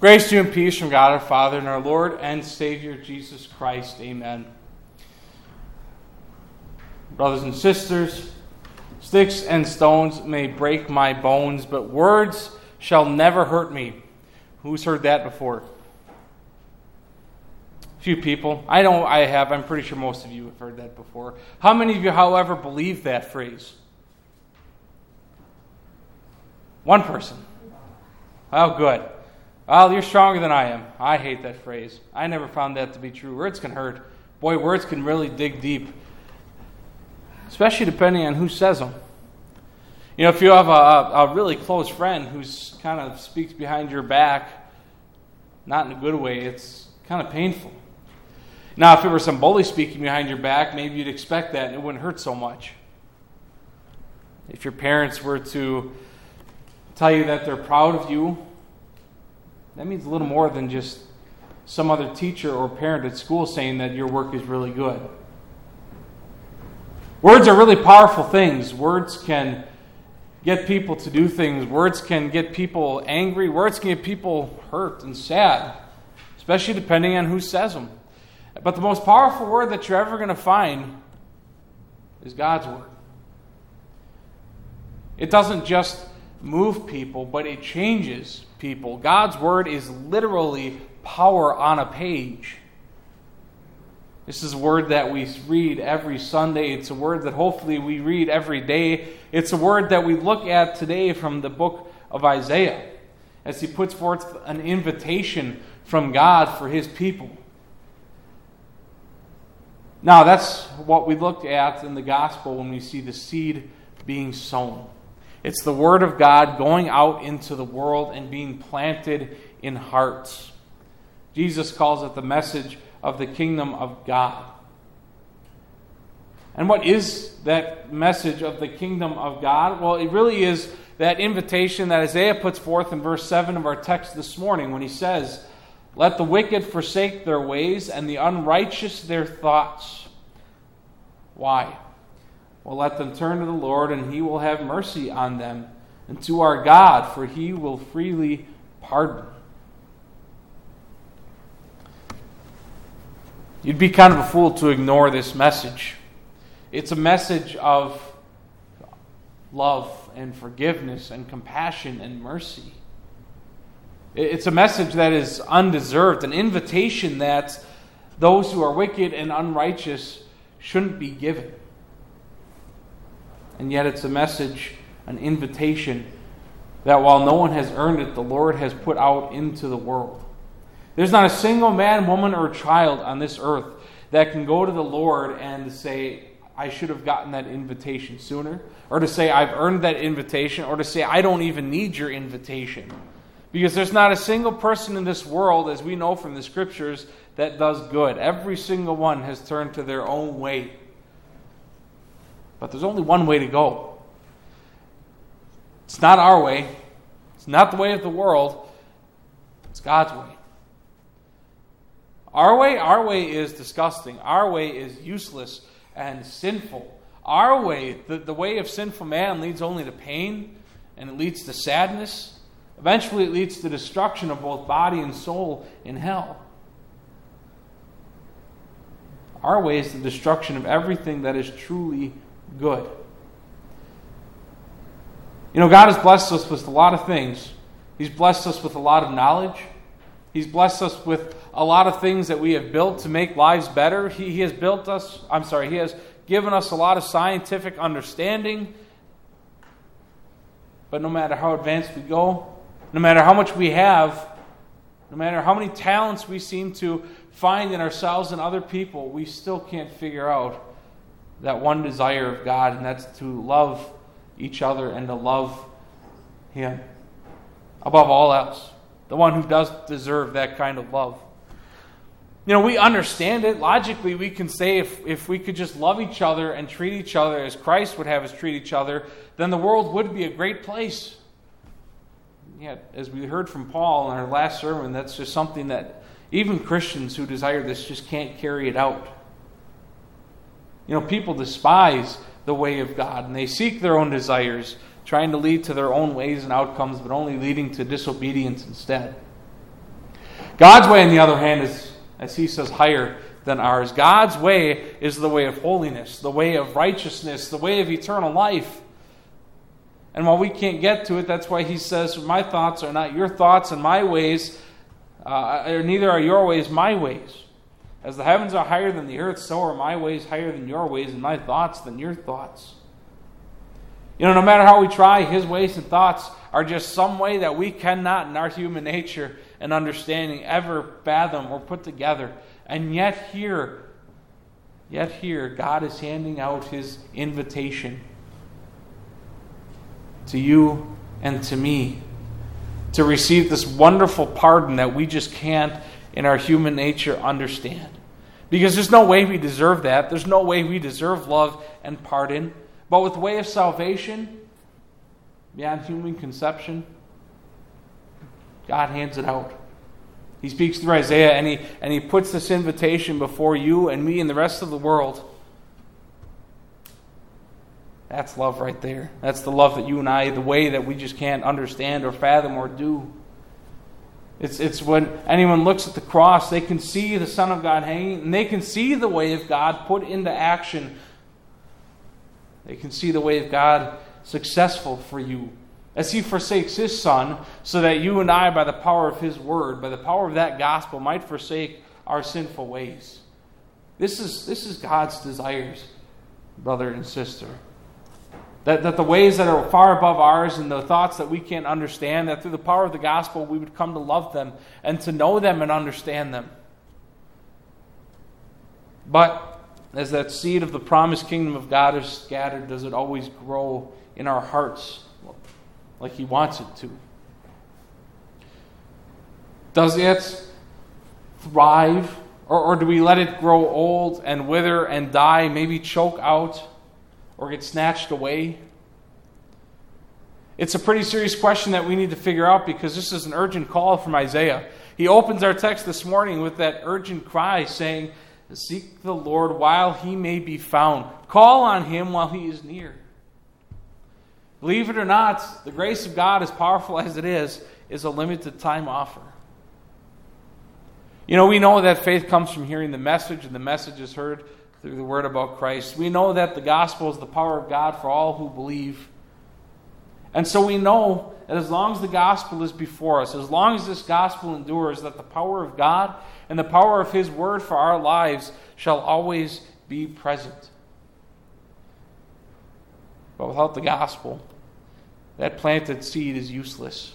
Grace to you and peace from God our Father and our Lord and Savior Jesus Christ. Amen. Brothers and sisters, sticks and stones may break my bones, but words shall never hurt me. Who's heard that before? Few people. I know I have. I'm pretty sure most of you have heard that before. How many of you, however, believe that phrase? One person. Oh, good. Well, you're stronger than I am. I hate that phrase. I never found that to be true. Words can hurt. Boy, words can really dig deep, especially depending on who says them. You know, if you have a, a really close friend who's kind of speaks behind your back, not in a good way, it's kind of painful. Now, if it were some bully speaking behind your back, maybe you'd expect that and it wouldn't hurt so much. If your parents were to tell you that they're proud of you that means a little more than just some other teacher or parent at school saying that your work is really good. Words are really powerful things. Words can get people to do things. Words can get people angry. Words can get people hurt and sad, especially depending on who says them. But the most powerful word that you're ever going to find is God's word. It doesn't just move people, but it changes people. God's word is literally power on a page. This is a word that we read every Sunday. It's a word that hopefully we read every day. It's a word that we look at today from the book of Isaiah as he puts forth an invitation from God for his people. Now, that's what we looked at in the gospel when we see the seed being sown. It's the Word of God going out into the world and being planted in hearts. Jesus calls it the message of the kingdom of God. And what is that message of the kingdom of God? Well, it really is that invitation that Isaiah puts forth in verse 7 of our text this morning when he says, Let the wicked forsake their ways and the unrighteous their thoughts. Why? Well, let them turn to the Lord, and he will have mercy on them, and to our God, for he will freely pardon. You'd be kind of a fool to ignore this message. It's a message of love and forgiveness and compassion and mercy. It's a message that is undeserved, an invitation that those who are wicked and unrighteous shouldn't be given and yet it's a message, an invitation that while no one has earned it, the Lord has put out into the world. There's not a single man, woman, or child on this earth that can go to the Lord and say, I should have gotten that invitation sooner, or to say, I've earned that invitation, or to say, I don't even need your invitation. Because there's not a single person in this world, as we know from the scriptures, that does good. Every single one has turned to their own way but there's only one way to go. It's not our way, it's not the way of the world, it's God's way. Our way, our way is disgusting. Our way is useless and sinful. Our way, the, the way of sinful man, leads only to pain and it leads to sadness. Eventually, it leads to destruction of both body and soul in hell. Our way is the destruction of everything that is truly good. You know, God has blessed us with a lot of things. He's blessed us with a lot of knowledge. He's blessed us with a lot of things that we have built to make lives better. He, he has built us, I'm sorry, He has given us a lot of scientific understanding. But no matter how advanced we go, no matter how much we have, no matter how many talents we seem to find in ourselves and other people, we still can't figure out that one desire of God, and that's to love each other and to love Him above all else. The one who does deserve that kind of love. You know, we understand it. Logically, we can say if, if we could just love each other and treat each other as Christ would have us treat each other, then the world would be a great place. Yet, as we heard from Paul in our last sermon, that's just something that even Christians who desire this just can't carry it out. You know, people despise the way of God and they seek their own desires, trying to lead to their own ways and outcomes, but only leading to disobedience instead. God's way, on the other hand, is, as he says, higher than ours. God's way is the way of holiness, the way of righteousness, the way of eternal life. And while we can't get to it, that's why he says, My thoughts are not your thoughts, and my ways, uh, neither are your ways my ways. As the heavens are higher than the earth, so are my ways higher than your ways, and my thoughts than your thoughts. You know, no matter how we try, his ways and thoughts are just some way that we cannot, in our human nature and understanding, ever fathom or put together. And yet, here, yet here, God is handing out his invitation to you and to me to receive this wonderful pardon that we just can't, in our human nature, understand. Because there's no way we deserve that. There's no way we deserve love and pardon. But with the way of salvation, beyond human conception, God hands it out. He speaks through Isaiah and he, and he puts this invitation before you and me and the rest of the world. That's love right there. That's the love that you and I, the way that we just can't understand or fathom or do. It's, it's when anyone looks at the cross, they can see the Son of God hanging, and they can see the way of God put into action. They can see the way of God successful for you as He forsakes His Son, so that you and I, by the power of His Word, by the power of that gospel, might forsake our sinful ways. This is, this is God's desires, brother and sister. That, that the ways that are far above ours and the thoughts that we can't understand, that through the power of the gospel we would come to love them and to know them and understand them. But as that seed of the promised kingdom of God is scattered, does it always grow in our hearts like He wants it to? Does it thrive? Or, or do we let it grow old and wither and die, maybe choke out? Or get snatched away? It's a pretty serious question that we need to figure out because this is an urgent call from Isaiah. He opens our text this morning with that urgent cry saying, Seek the Lord while he may be found, call on him while he is near. Believe it or not, the grace of God, as powerful as it is, is a limited time offer. You know, we know that faith comes from hearing the message, and the message is heard through the word about Christ. We know that the gospel is the power of God for all who believe. And so we know that as long as the gospel is before us, as long as this gospel endures, that the power of God and the power of His word for our lives shall always be present. But without the gospel, that planted seed is useless.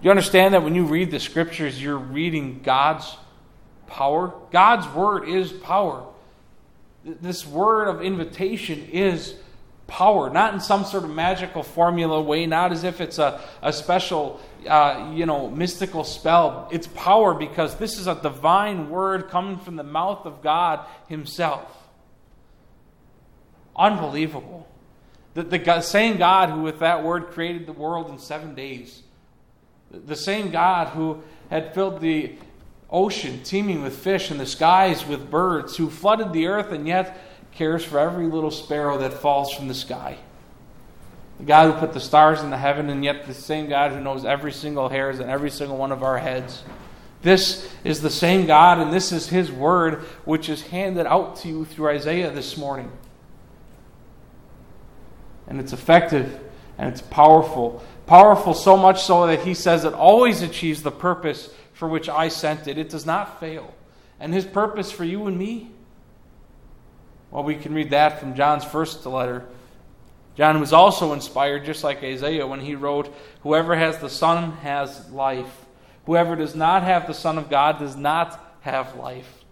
Do you understand that when you read the scriptures, you're reading God's power? God's word is power. This word of invitation is power, not in some sort of magical formula way, not as if it's a, a special, uh, you know, mystical spell. It's power because this is a divine word coming from the mouth of God Himself. Unbelievable. The, the same God who, with that word, created the world in seven days the same God who had filled the ocean teeming with fish and the skies with birds, who flooded the earth and yet cares for every little sparrow that falls from the sky. The God who put the stars in the heaven, and yet the same God who knows every single hairs and every single one of our heads. This is the same God, and this is His word, which is handed out to you through Isaiah this morning. And it's effective and it's powerful Powerful so much so that he says it always achieves the purpose for which I sent it. It does not fail. And his purpose for you and me? Well, we can read that from John's first letter. John was also inspired, just like Isaiah, when he wrote, Whoever has the Son has life. Whoever does not have the Son of God does not have life.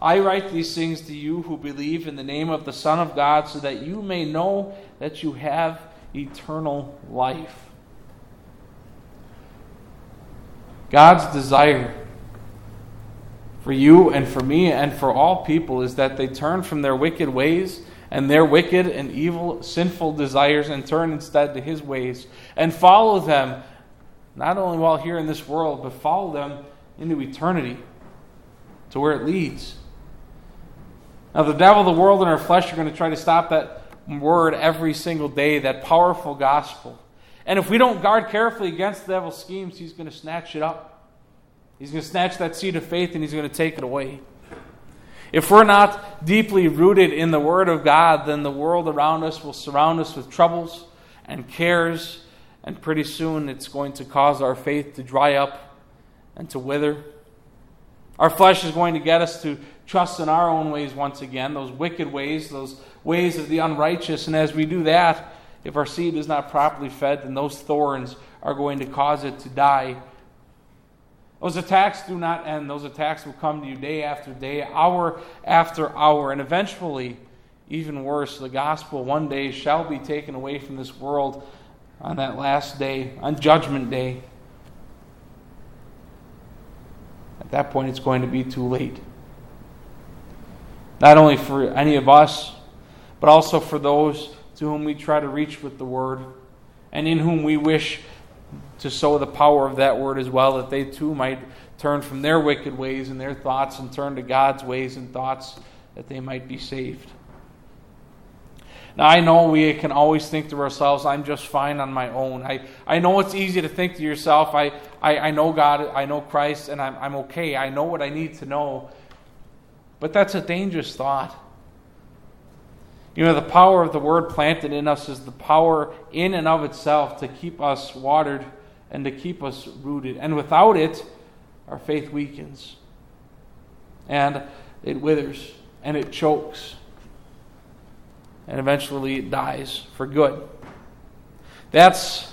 I write these things to you who believe in the name of the Son of God, so that you may know that you have eternal life. God's desire for you and for me and for all people is that they turn from their wicked ways and their wicked and evil, sinful desires and turn instead to His ways and follow them, not only while here in this world, but follow them into eternity to where it leads. Now, the devil, the world, and our flesh are going to try to stop that word every single day, that powerful gospel. And if we don't guard carefully against the devil's schemes, he's going to snatch it up. He's going to snatch that seed of faith and he's going to take it away. If we're not deeply rooted in the Word of God, then the world around us will surround us with troubles and cares, and pretty soon it's going to cause our faith to dry up and to wither. Our flesh is going to get us to trust in our own ways once again, those wicked ways, those ways of the unrighteous. And as we do that, if our seed is not properly fed, then those thorns are going to cause it to die. Those attacks do not end. Those attacks will come to you day after day, hour after hour, and eventually, even worse, the gospel one day shall be taken away from this world on that last day, on Judgment Day. At that point, it's going to be too late. Not only for any of us, but also for those to whom we try to reach with the word, and in whom we wish to sow the power of that word as well, that they too might turn from their wicked ways and their thoughts and turn to God's ways and thoughts that they might be saved. Now, I know we can always think to ourselves, I'm just fine on my own. I, I know it's easy to think to yourself, I, I, I know God, I know Christ, and I'm, I'm okay. I know what I need to know. But that's a dangerous thought. You know, the power of the word planted in us is the power in and of itself to keep us watered and to keep us rooted. And without it, our faith weakens. And it withers and it chokes. And eventually it dies for good. That's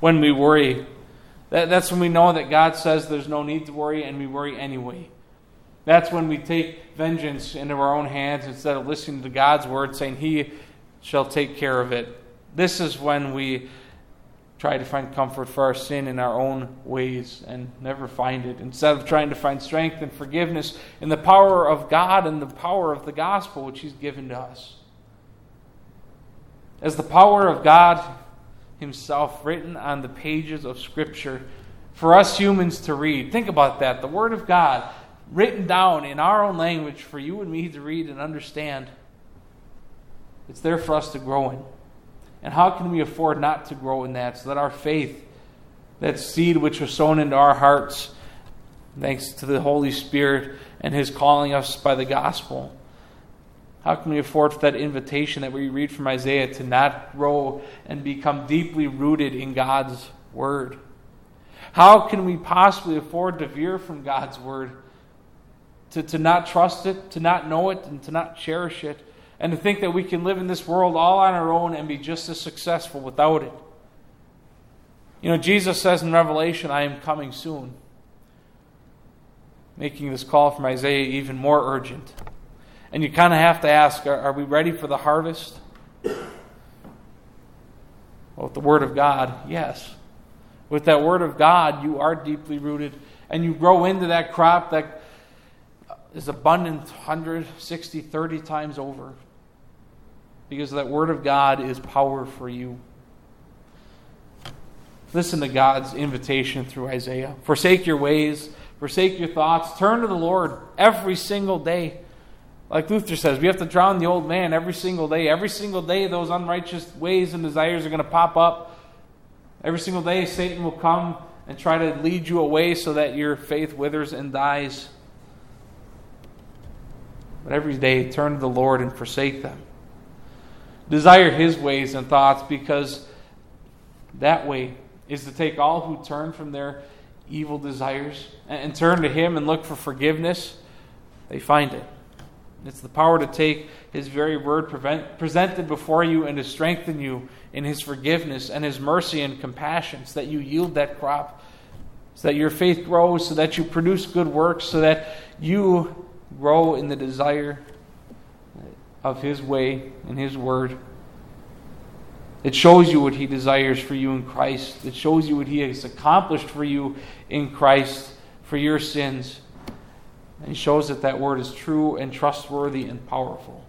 when we worry. That, that's when we know that God says there's no need to worry and we worry anyway. That's when we take vengeance into our own hands instead of listening to God's word, saying, He shall take care of it. This is when we try to find comfort for our sin in our own ways and never find it. Instead of trying to find strength and forgiveness in the power of God and the power of the gospel which He's given to us. As the power of God Himself written on the pages of Scripture for us humans to read. Think about that. The Word of God written down in our own language for you and me to read and understand. It's there for us to grow in. And how can we afford not to grow in that so that our faith, that seed which was sown into our hearts, thanks to the Holy Spirit and His calling us by the gospel, how can we afford for that invitation that we read from Isaiah to not grow and become deeply rooted in God's Word? How can we possibly afford to veer from God's Word? To, to not trust it, to not know it, and to not cherish it, and to think that we can live in this world all on our own and be just as successful without it. You know, Jesus says in Revelation, I am coming soon, making this call from Isaiah even more urgent. And you kind of have to ask are, are we ready for the harvest? Well, with the Word of God, yes. With that Word of God, you are deeply rooted and you grow into that crop that is abundant 160, 30 times over. Because that Word of God is power for you. Listen to God's invitation through Isaiah. Forsake your ways, forsake your thoughts, turn to the Lord every single day. Like Luther says, we have to drown the old man every single day. Every single day, those unrighteous ways and desires are going to pop up. Every single day, Satan will come and try to lead you away so that your faith withers and dies. But every day, turn to the Lord and forsake them. Desire His ways and thoughts because that way is to take all who turn from their evil desires and turn to Him and look for forgiveness. They find it. It's the power to take His very word prevent, presented before you and to strengthen you in His forgiveness and His mercy and compassion so that you yield that crop, so that your faith grows, so that you produce good works, so that you grow in the desire of His way and His word. It shows you what He desires for you in Christ. It shows you what He has accomplished for you in Christ for your sins. And shows that that word is true and trustworthy and powerful.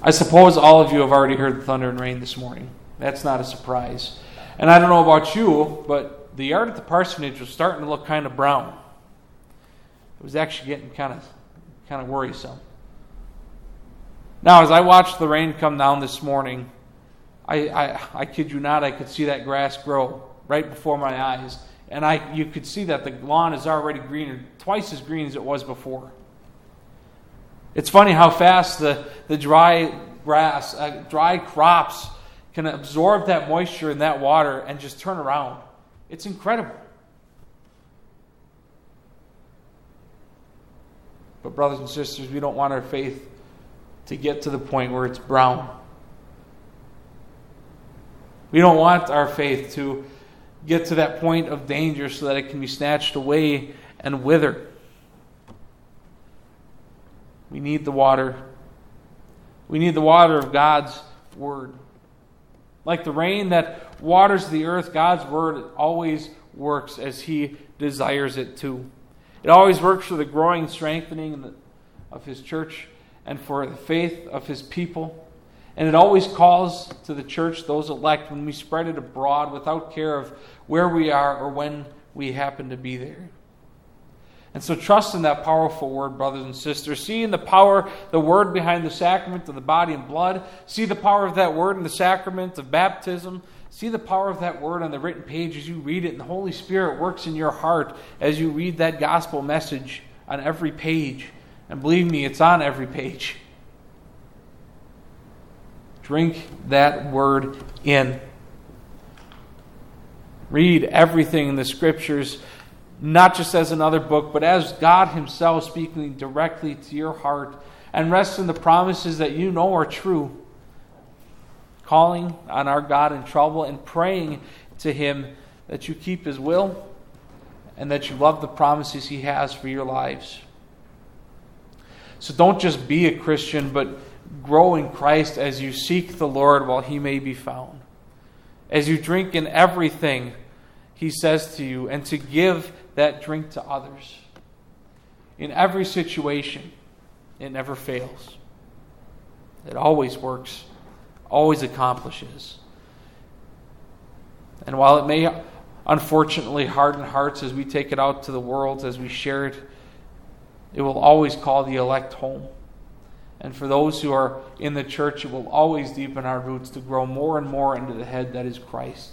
I suppose all of you have already heard the thunder and rain this morning. That's not a surprise. And I don't know about you, but the yard at the parsonage was starting to look kind of brown. It was actually getting kind of kind of worrisome. Now, as I watched the rain come down this morning, I, I, I kid you not, I could see that grass grow right before my eyes. And I, you could see that the lawn is already greener, twice as green as it was before. It's funny how fast the, the dry grass, uh, dry crops can absorb that moisture and that water and just turn around. It's incredible. But, brothers and sisters, we don't want our faith to get to the point where it's brown. We don't want our faith to get to that point of danger so that it can be snatched away and wither. We need the water. We need the water of God's Word. Like the rain that waters the earth, God's Word always works as He desires it to. It always works for the growing, strengthening of His church and for the faith of His people. And it always calls to the church those elect when we spread it abroad without care of where we are or when we happen to be there. And so trust in that powerful word, brothers and sisters. See in the power, the word behind the sacrament of the body and blood. See the power of that word in the sacrament of baptism. See the power of that word on the written page as you read it, and the Holy Spirit works in your heart as you read that gospel message on every page. And believe me, it's on every page. Drink that word in. Read everything in the scriptures, not just as another book, but as God Himself speaking directly to your heart, and rest in the promises that you know are true. Calling on our God in trouble and praying to Him that you keep His will and that you love the promises He has for your lives. So don't just be a Christian, but grow in Christ as you seek the Lord while he may be found. As you drink in everything he says to you, and to give that drink to others. In every situation, it never fails. It always works, always accomplishes. And while it may unfortunately harden hearts as we take it out to the world, as we share it, it will always call the elect home. And for those who are in the church, it will always deepen our roots to grow more and more into the head that is Christ.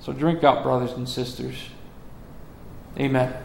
So drink up, brothers and sisters. Amen.